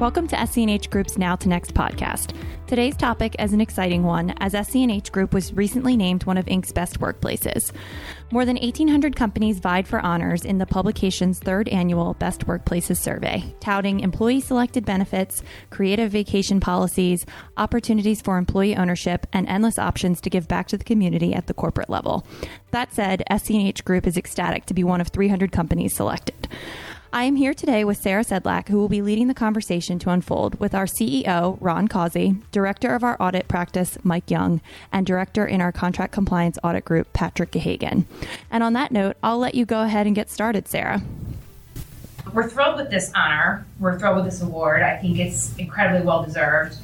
Welcome to SC&H Group's Now to Next podcast. Today's topic is an exciting one as SC&H Group was recently named one of Inc.'s best workplaces. More than 1,800 companies vied for honors in the publication's third annual Best Workplaces survey, touting employee selected benefits, creative vacation policies, opportunities for employee ownership, and endless options to give back to the community at the corporate level. That said, SC&H Group is ecstatic to be one of 300 companies selected. I am here today with Sarah Sedlak, who will be leading the conversation to unfold with our CEO, Ron Causey, Director of our Audit Practice, Mike Young, and Director in our Contract Compliance Audit Group, Patrick Gehagen. And on that note, I'll let you go ahead and get started, Sarah. We're thrilled with this honor. We're thrilled with this award. I think it's incredibly well deserved.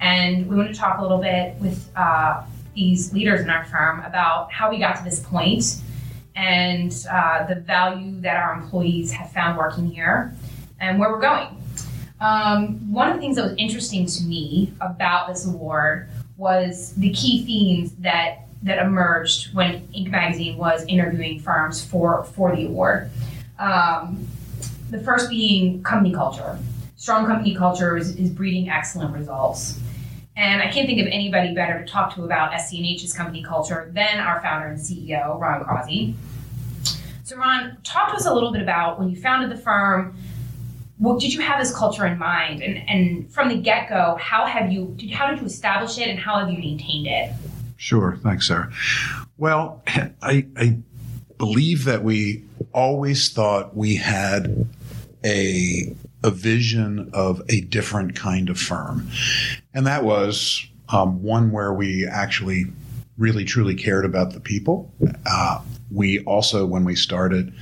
And we want to talk a little bit with uh, these leaders in our firm about how we got to this point and uh, the value that our employees have found working here and where we're going. Um, one of the things that was interesting to me about this award was the key themes that that emerged when Inc. magazine was interviewing firms for for the award. Um, the first being company culture. Strong company culture is, is breeding excellent results. And I can't think of anybody better to talk to about SC&H's company culture than our founder and CEO, Ron Causey. So, Ron, talk to us a little bit about when you founded the firm. What did you have this culture in mind, and, and from the get go, how have you did, how did you establish it, and how have you maintained it? Sure, thanks, Sarah. Well, I, I believe that we always thought we had a a vision of a different kind of firm. And that was um, one where we actually really truly cared about the people. Uh, we also, when we started,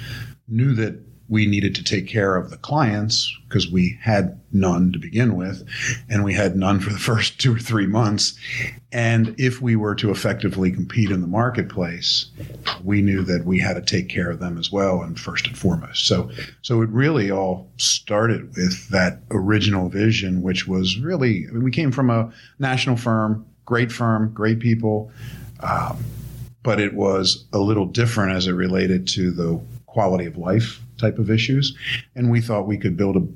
knew that we needed to take care of the clients because we had none to begin with, and we had none for the first two or three months. And if we were to effectively compete in the marketplace, we knew that we had to take care of them as well, and first and foremost. So, so it really all started with that original vision, which was really I mean, we came from a national firm, great firm, great people. Um, but it was a little different as it related to the quality of life type of issues. And we thought we could build a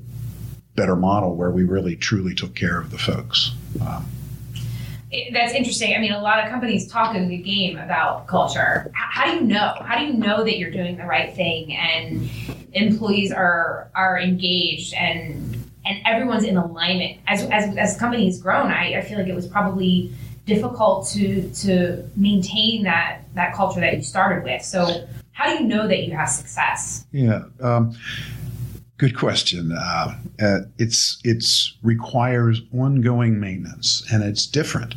better model where we really truly took care of the folks. Um, that's interesting. I mean, a lot of companies talk in the game about culture. How do you know? How do you know that you're doing the right thing and employees are are engaged and and everyone's in alignment? As as as companies grown, I, I feel like it was probably difficult to to maintain that that culture that you started with. So how do you know that you have success? Yeah. Um, Good question. Uh, uh, it's it's requires ongoing maintenance, and it's different.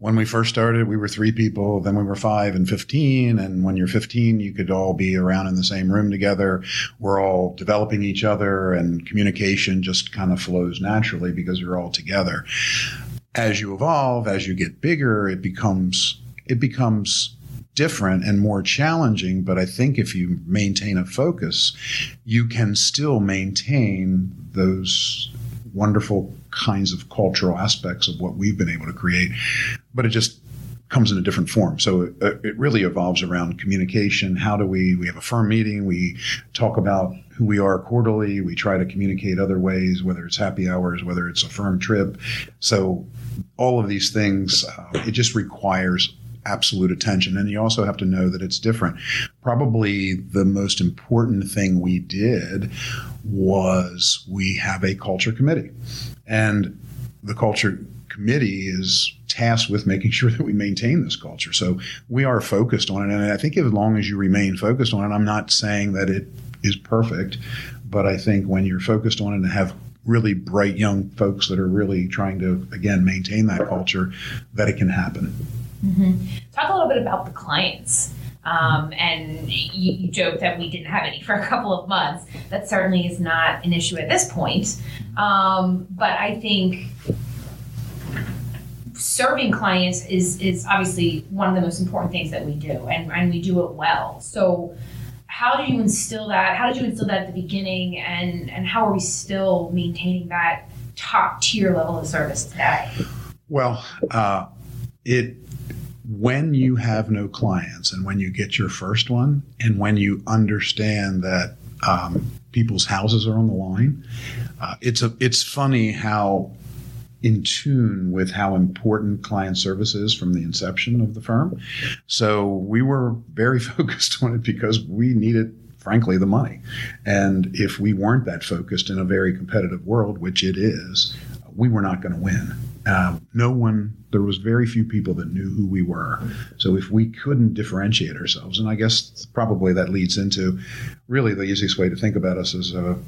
When we first started, we were three people. Then we were five and fifteen. And when you're 15, you could all be around in the same room together. We're all developing each other, and communication just kind of flows naturally because you're all together. As you evolve, as you get bigger, it becomes it becomes different and more challenging. But I think if you maintain a focus, you can still maintain those wonderful kinds of cultural aspects of what we've been able to create. But it just comes in a different form. So it, uh, it, really evolves around communication. How do we, we have a firm meeting, we talk about who we are quarterly, we try to communicate other ways, whether it's happy hours, whether it's a firm trip. So all of these things, uh, it just requires absolute attention. And you also have to know that it's different. Probably the most important thing we did was we have a culture committee. And the culture committee is tasked with making sure that we maintain this culture. So we are focused on it. And I think as long as you remain focused on it, I'm not saying that it is perfect, but I think when you're focused on it and have really bright young folks that are really trying to, again, maintain that culture, that it can happen. Mm-hmm. Talk a little bit about the clients. Um, and you, you joke that we didn't have any for a couple of months. That certainly is not an issue at this point. Um, but I think serving clients is is obviously one of the most important things that we do, and, and we do it well. So, how do you instill that? How did you instill that at the beginning, and and how are we still maintaining that top tier level of service today? Well, uh, it when you have no clients and when you get your first one and when you understand that um, people's houses are on the line. Uh, it's a it's funny how in tune with how important client service is from the inception of the firm. So we were very focused on it because we needed frankly the money. And if we weren't that focused in a very competitive world, which it is, we were not going to win. Um, no one, there was very few people that knew who we were. So if we couldn't differentiate ourselves, and I guess probably that leads into really the easiest way to think about us as a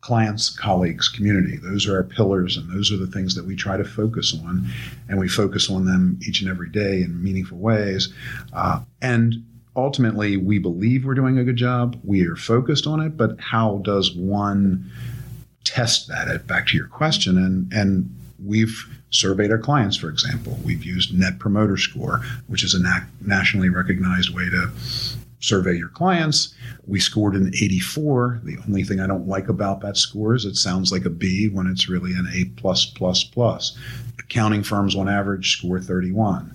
clients, colleagues, community. Those are our pillars, and those are the things that we try to focus on, and we focus on them each and every day in meaningful ways. Uh, and ultimately, we believe we're doing a good job. We are focused on it, but how does one test that? Back to your question, and and we've surveyed our clients, for example. We've used Net Promoter Score, which is a na- nationally recognized way to survey your clients. We scored an 84. The only thing I don't like about that score is it sounds like a B when it's really an A plus plus plus. Accounting firms on average score 31.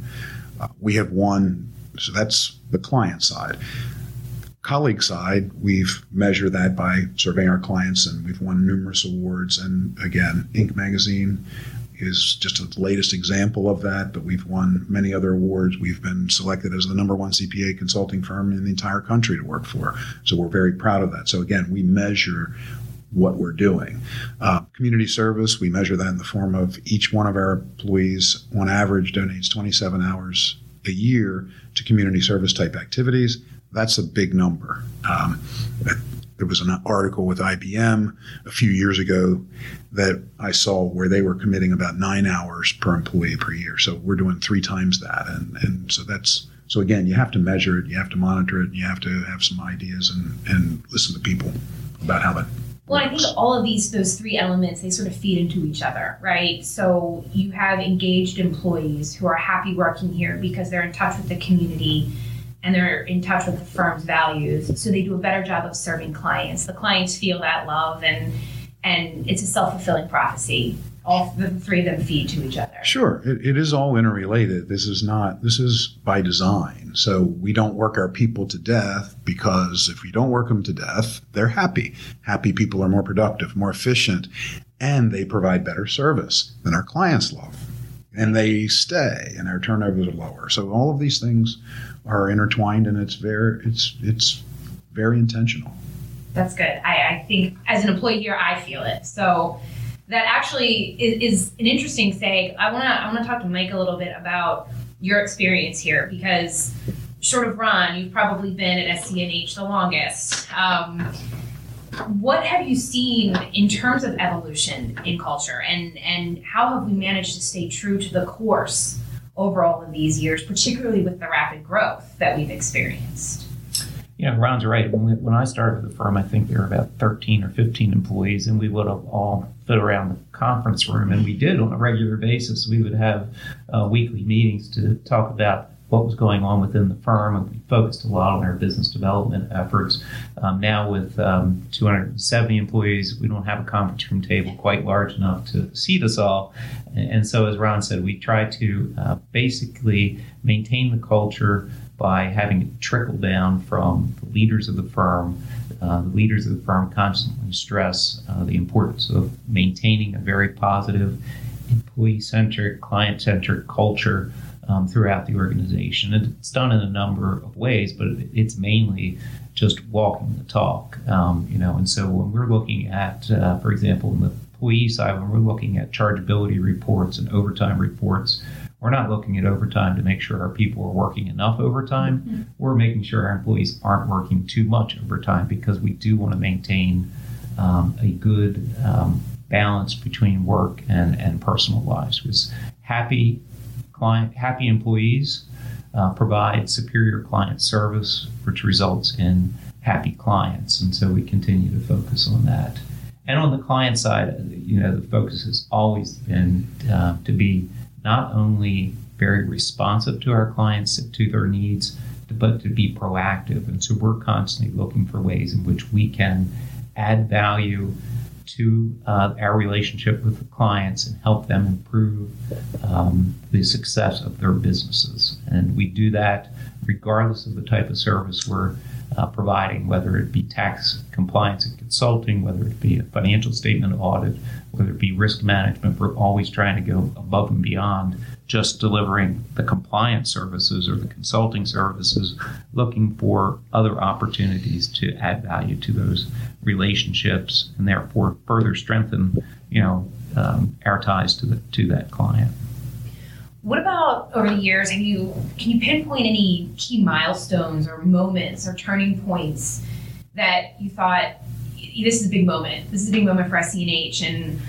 Uh, we have won, so that's the client side. Colleague side, we've measured that by surveying our clients, and we've won numerous awards. And again, Inc. magazine is just the latest example of that, but we've won many other awards. We've been selected as the number one CPA consulting firm in the entire country to work for. So we're very proud of that. So again, we measure what we're doing. Uh, community service, we measure that in the form of each one of our employees, on average, donates 27 hours a year to community service type activities. That's a big number. Um, there was an article with IBM a few years ago that I saw where they were committing about nine hours per employee per year. So we're doing three times that. And, and so that's, so again, you have to measure it, you have to monitor it, and you have to have some ideas and, and listen to people about how that well, I think all of these, those three elements, they sort of feed into each other, right? So you have engaged employees who are happy working here because they're in touch with the community and they're in touch with the firm's values. So they do a better job of serving clients. The clients feel that love and and it's a self-fulfilling prophecy. All the three of them feed to each other. Sure. It, it is all interrelated. This is not this is by design. So we don't work our people to death because if we don't work them to death they're happy. Happy people are more productive more efficient and they provide better service than our clients love and they stay and our turnovers are lower. So all of these things are intertwined and it's very it's it's very intentional. That's good. I, I think as an employee here i feel it. So that actually is, is an interesting say i want to i want to talk to mike a little bit about your experience here because short of ron you've probably been at SC&H the longest. Um, what have you seen in terms of evolution in culture and and how have we managed to stay true to the course over all of these years, particularly with the rapid growth that we've experienced. Yeah, Ron's right. When, we, when I started the firm, I think there were about 13 or 15 employees, and we would have all fit around the conference room, and we did on a regular basis. We would have uh, weekly meetings to talk about what was going on within the firm, and we focused a lot on our business development efforts. Um, now, with um, 270 employees, we don't have a conference room table quite large enough to seat us all. And so, as Ron said, we try to uh, basically maintain the culture by having it trickle down from the leaders of the firm. Uh, the leaders of the firm constantly stress uh, the importance of maintaining a very positive, employee centric, client centric culture um, throughout the organization. And it's done in a number of ways, but it's mainly just walking the talk. Um, you know, and so when we're looking at, uh, for example, in the employee side, when we're looking at chargeability reports and overtime reports, we're not looking at overtime to make sure our people are working enough overtime. Mm-hmm. We're making sure our employees aren't working too much overtime because we do want to maintain um, a good um, balance between work and, and personal lives. Because happy client, happy employees uh, provide superior client service, which results in happy clients. And so we continue to focus on that. And on the client side, you know, the focus has always been uh, to be not only very responsive to our clients, to their needs, but to be proactive. And so we're constantly looking for ways in which we can add value to uh, our relationship with the clients and help them improve um, the success of their businesses. And we do that regardless of the type of service we're uh, providing, whether it be tax compliance and consulting, whether it be a financial statement audit, whether it be risk management. We're always trying to go above and beyond just delivering the compliance services or the consulting services, looking for other opportunities to add value to those relationships and therefore further strengthen, you know, um, our ties to the to that client. What about over the years? Have you can you pinpoint any key milestones or moments or turning points that you thought this is a big moment? This is a big moment for SC&H, and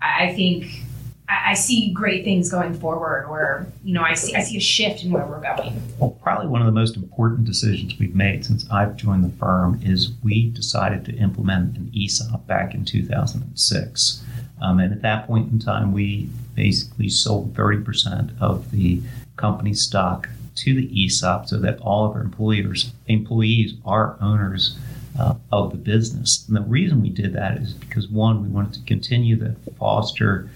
I think I see great things going forward. Where you know I see I see a shift in where we're going. Well, probably one of the most important decisions we've made since I've joined the firm is we decided to implement an ESOP back in 2006. Um, and at that point in time, we basically sold 30% of the company's stock to the ESOP so that all of our employers, employees are owners uh, of the business. And the reason we did that is because, one, we wanted to continue to foster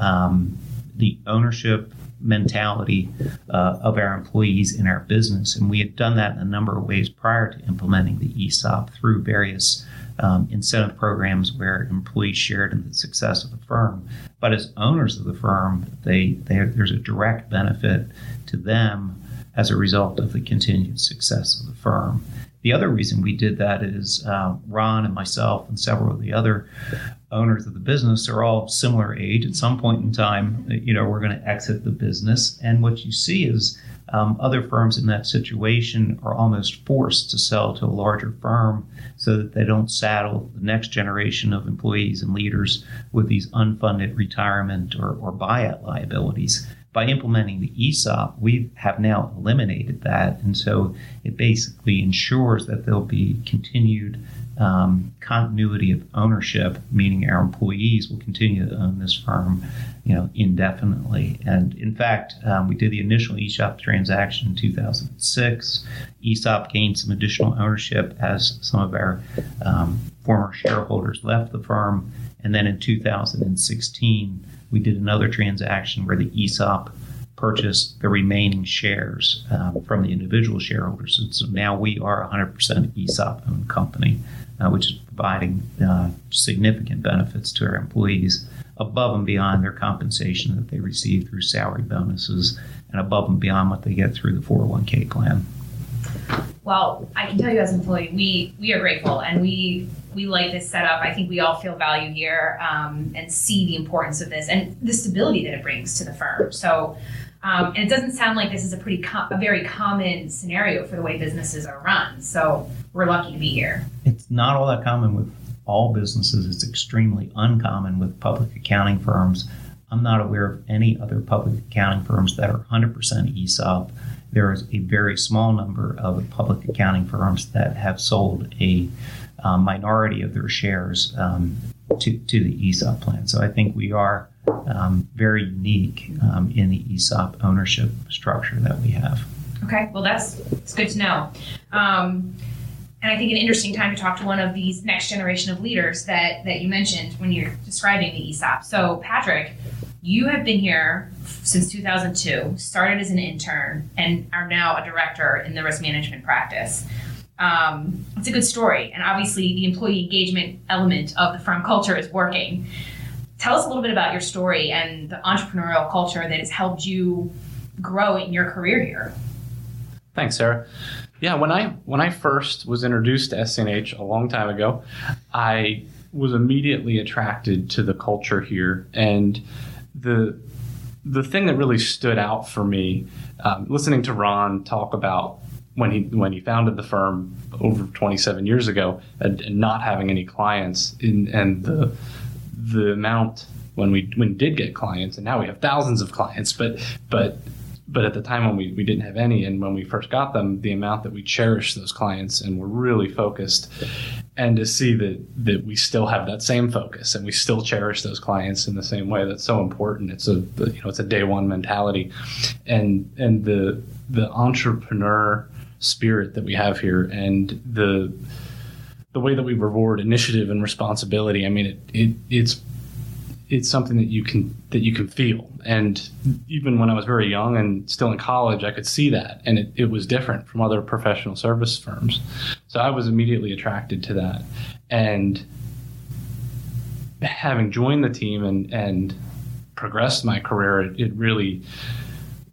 um, the ownership mentality uh, of our employees in our business. And we had done that in a number of ways prior to implementing the ESOP through various um, incentive programs where employees shared in the success of the firm. But as owners of the firm, they, they there's a direct benefit to them as a result of the continued success of the firm. The other reason we did that is uh, Ron and myself and several of the other owners of the business are all similar age. At some point in time, you know, we're going to exit the business, and what you see is um, other firms in that situation are almost forced to sell to a larger firm so that they don't saddle the next generation of employees and leaders with these unfunded retirement or, or buyout liabilities. By implementing the ESOP, we have now eliminated that. And so it basically ensures that there'll be continued um, continuity of ownership, meaning our employees will continue to own this firm, you know, indefinitely. And in fact, um, we did the initial ESOP transaction in 2006. ESOP gained some additional ownership as some of our um, former shareholders left the firm. And then in 2016, we did another transaction where the ESOP purchased the remaining shares um, from the individual shareholders. And so now we are a 100% ESOP owned company uh, which is providing uh, significant benefits to our employees above and beyond their compensation that they receive through salary bonuses and above and beyond what they get through the 401k plan. Well, I can tell you as an employee, we we are grateful and we we like this setup. I think we all feel value here um, and see the importance of this and the stability that it brings to the firm. So um, and it doesn't sound like this is a pretty com- a very common scenario for the way businesses are run. So we're lucky to be here. It's not all that common with all businesses. It's extremely uncommon with public accounting firms. I'm not aware of any other public accounting firms that are 100% ESOP. There is a very small number of public accounting firms that have sold a uh, minority of their shares um, to, to the ESOP plan. So I think we are um, very unique um, in the ESOP ownership structure that we have. Okay, well, that's it's good to know. Um, and I think an interesting time to talk to one of these next generation of leaders that, that you mentioned when you're describing the ESOP. So, Patrick, you have been here since 2002, started as an intern, and are now a director in the risk management practice. Um, it's a good story, and obviously, the employee engagement element of the firm culture is working tell us a little bit about your story and the entrepreneurial culture that has helped you grow in your career here. Thanks, Sarah. Yeah, when I when I first was introduced to SC&H a long time ago, I was immediately attracted to the culture here and the the thing that really stood out for me, um, listening to Ron talk about when he when he founded the firm over 27 years ago and, and not having any clients in, and the the amount when we when did get clients, and now we have thousands of clients, but but but at the time when we, we didn't have any and when we first got them the amount that we cherished those clients and were really focused and to see that that we still have that same focus and we still cherish those clients in the same way that's so important. It's a you know it's a day one mentality. And and the the entrepreneur spirit that we have here and the the way that we reward initiative and responsibility, I mean, it, it it's it's something that you can that you can feel. And even when I was very young and still in college, I could see that, and it, it was different from other professional service firms. So I was immediately attracted to that. And having joined the team and, and progressed my career, it, it really,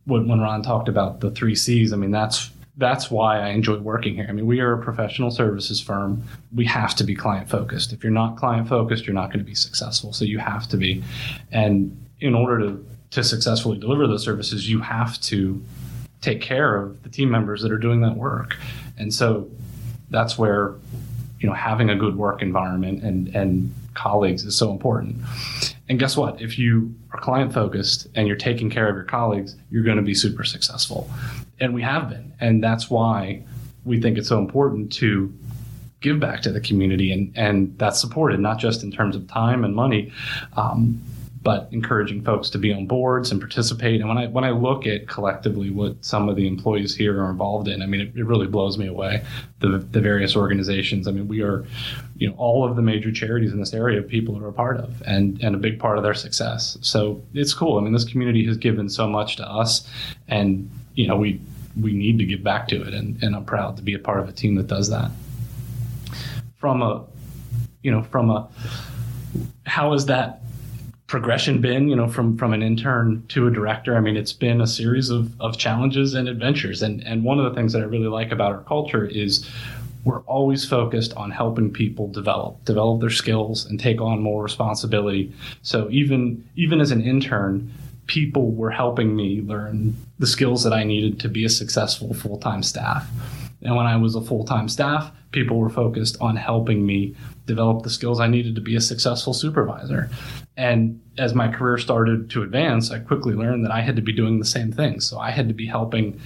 when, when Ron talked about the three C's, I mean, that's that's why I enjoy working here. I mean, we are a professional services firm. We have to be client focused. If you're not client focused, you're not going to be successful. So you have to be. And in order to, to successfully deliver those services, you have to take care of the team members that are doing that work. And so that's where, you know, having a good work environment and, and colleagues is so important. And guess what? If you are client focused and you're taking care of your colleagues, you're going to be super successful. And we have been. And that's why we think it's so important to give back to the community. And, and that's supported not just in terms of time and money, um, but encouraging folks to be on boards and participate. And when I when I look at collectively what some of the employees here are involved in, I mean, it, it really blows me away. The the various organizations. I mean, we are, you know, all of the major charities in this area, people are a part of, and and a big part of their success. So it's cool. I mean, this community has given so much to us, and you know, we we need to give back to it, and, and I'm proud to be a part of a team that does that. From a, you know, from a, how is that progression been, you know, from from an intern to a director? I mean, it's been a series of, of challenges and adventures. And and one of the things that I really like about our culture is we're always focused on helping people develop, develop their skills and take on more responsibility. So even even as an intern, people were helping me learn the skills that I needed to be a successful full-time staff. And when I was a full-time staff, people were focused on helping me develop the skills I needed to be a successful supervisor. And as my career started to advance, I quickly learned that I had to be doing the same thing. So I had to be helping,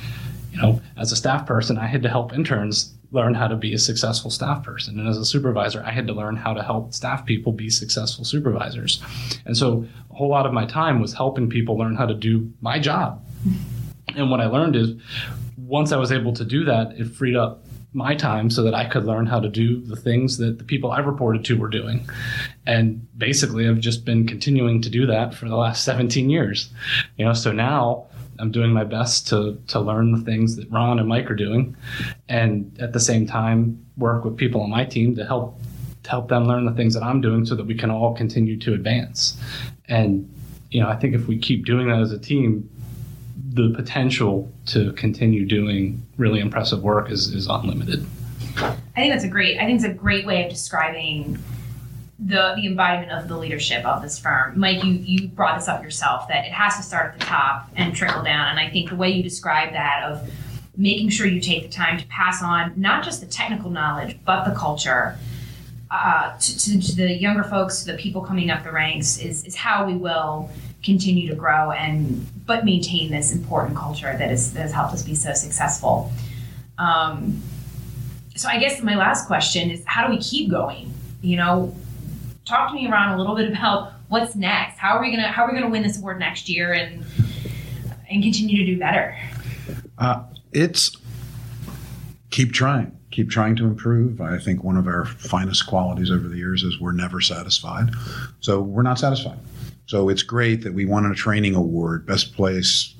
you know, as a staff person, I had to help interns learn how to be a successful staff person. And as a supervisor, I had to learn how to help staff people be successful supervisors. And so a whole lot of my time was helping people learn how to do my job. And what I learned is once I was able to do that, it freed up my time so that I could learn how to do the things that the people I reported to were doing. And basically, I've just been continuing to do that for the last 17 years. You know, so now I'm doing my best to to learn the things that Ron and Mike are doing, and at the same time work with people on my team to help to help them learn the things that I'm doing, so that we can all continue to advance. And you know, I think if we keep doing that as a team, the potential to continue doing really impressive work is, is unlimited. I think that's a great. I think it's a great way of describing the the embodiment of the leadership of this firm. Mike, you you brought this up yourself that it has to start at the top and trickle down. And I think the way you describe that of making sure you take the time to pass on not just the technical knowledge but the culture uh, to, to, to the younger folks, to the people coming up the ranks, is is how we will continue to grow and but maintain this important culture that, is, that has helped us be so successful. Um, so I guess my last question is how do we keep going? You know, talk to me around a little bit about what's next. How are we gonna how are we gonna win this award next year and and continue to do better? Uh, it's keep trying keep trying to improve. I think one of our finest qualities over the years is we're never satisfied. So we're not satisfied. So it's great that we won a training award, best place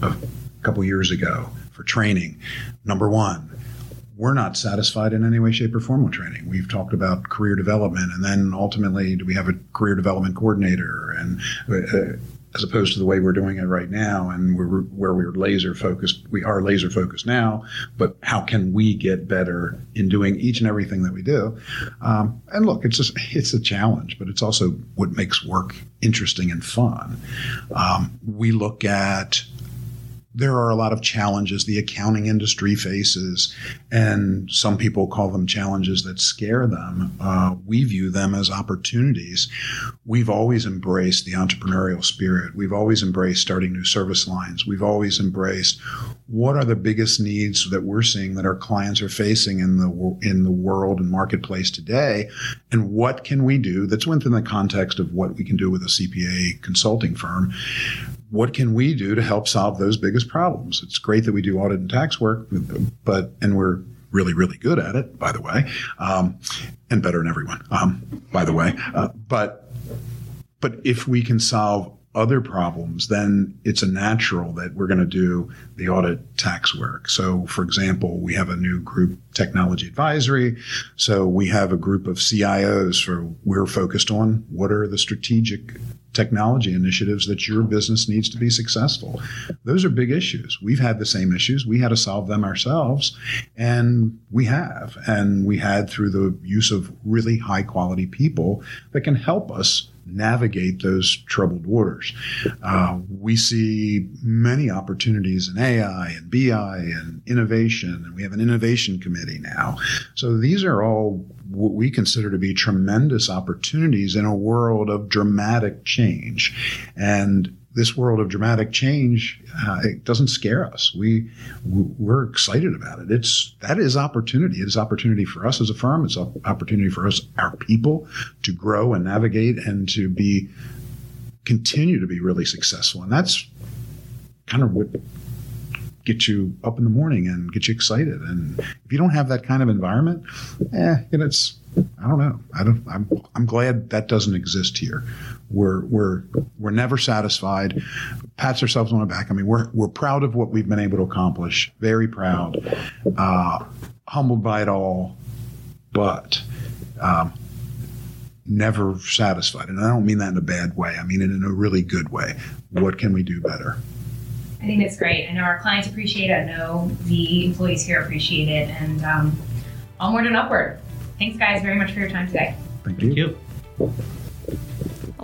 a couple years ago for training. Number one, we're not satisfied in any way, shape, or form with training. We've talked about career development, and then ultimately, do we have a career development coordinator? And uh, as opposed to the way we're doing it right now and we're, where we're laser focused we are laser focused now but how can we get better in doing each and everything that we do? Um, and look it's just it's a challenge but it's also what makes work interesting and fun. Um, we look at there are a lot of challenges the accounting industry faces, and some people call them challenges that scare them. Uh, we view them as opportunities. We've always embraced the entrepreneurial spirit. We've always embraced starting new service lines. We've always embraced what are the biggest needs that we're seeing that our clients are facing in the in the world and marketplace today, and what can we do that's within the context of what we can do with a CPA consulting firm what can we do to help solve those biggest problems? It's great that we do audit and tax work, but and we're really really good at it, by the way, um, and better than everyone, um, by the way. Uh, but but if we can solve other problems, then it's a natural that we're going to do the audit tax work. So, for example, we have a new group, Technology Advisory. So we have a group of CIOs for we're focused on what are the strategic technology initiatives that your business needs to be successful. Those are big issues. We've had the same issues. We had to solve them ourselves, and we have. And we had through the use of really high quality people that can help us navigate those troubled waters. Uh, we see many opportunities in AI and BI and innovation, and we have an innovation committee now. So these are all what we consider to be tremendous opportunities in a world of dramatic change. And this world of dramatic change uh, it doesn't scare us. We we're excited about it. It's that is opportunity. It is opportunity for us as a firm. It's opportunity for us, our people, to grow and navigate and to be continue to be really successful. And that's kind of what get you up in the morning and get you excited. And if you don't have that kind of environment, eh, know, it's I don't know. I don't. I'm I'm glad that doesn't exist here. We're we're we're never satisfied. Pats ourselves on the back. I mean, we're we're proud of what we've been able to accomplish. Very proud. Uh, humbled by it all, but. Um, never satisfied. And I don't mean that in a bad way. I mean it in a really good way. What can we do better? I think that's great. I know our clients appreciate it. I know the employees here appreciate it. And um, onward and upward. Thanks, guys, very much for your time today. Thank you. Thank you.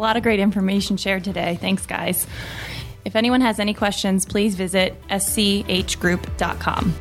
A lot of great information shared today. Thanks, guys. If anyone has any questions, please visit schgroup.com.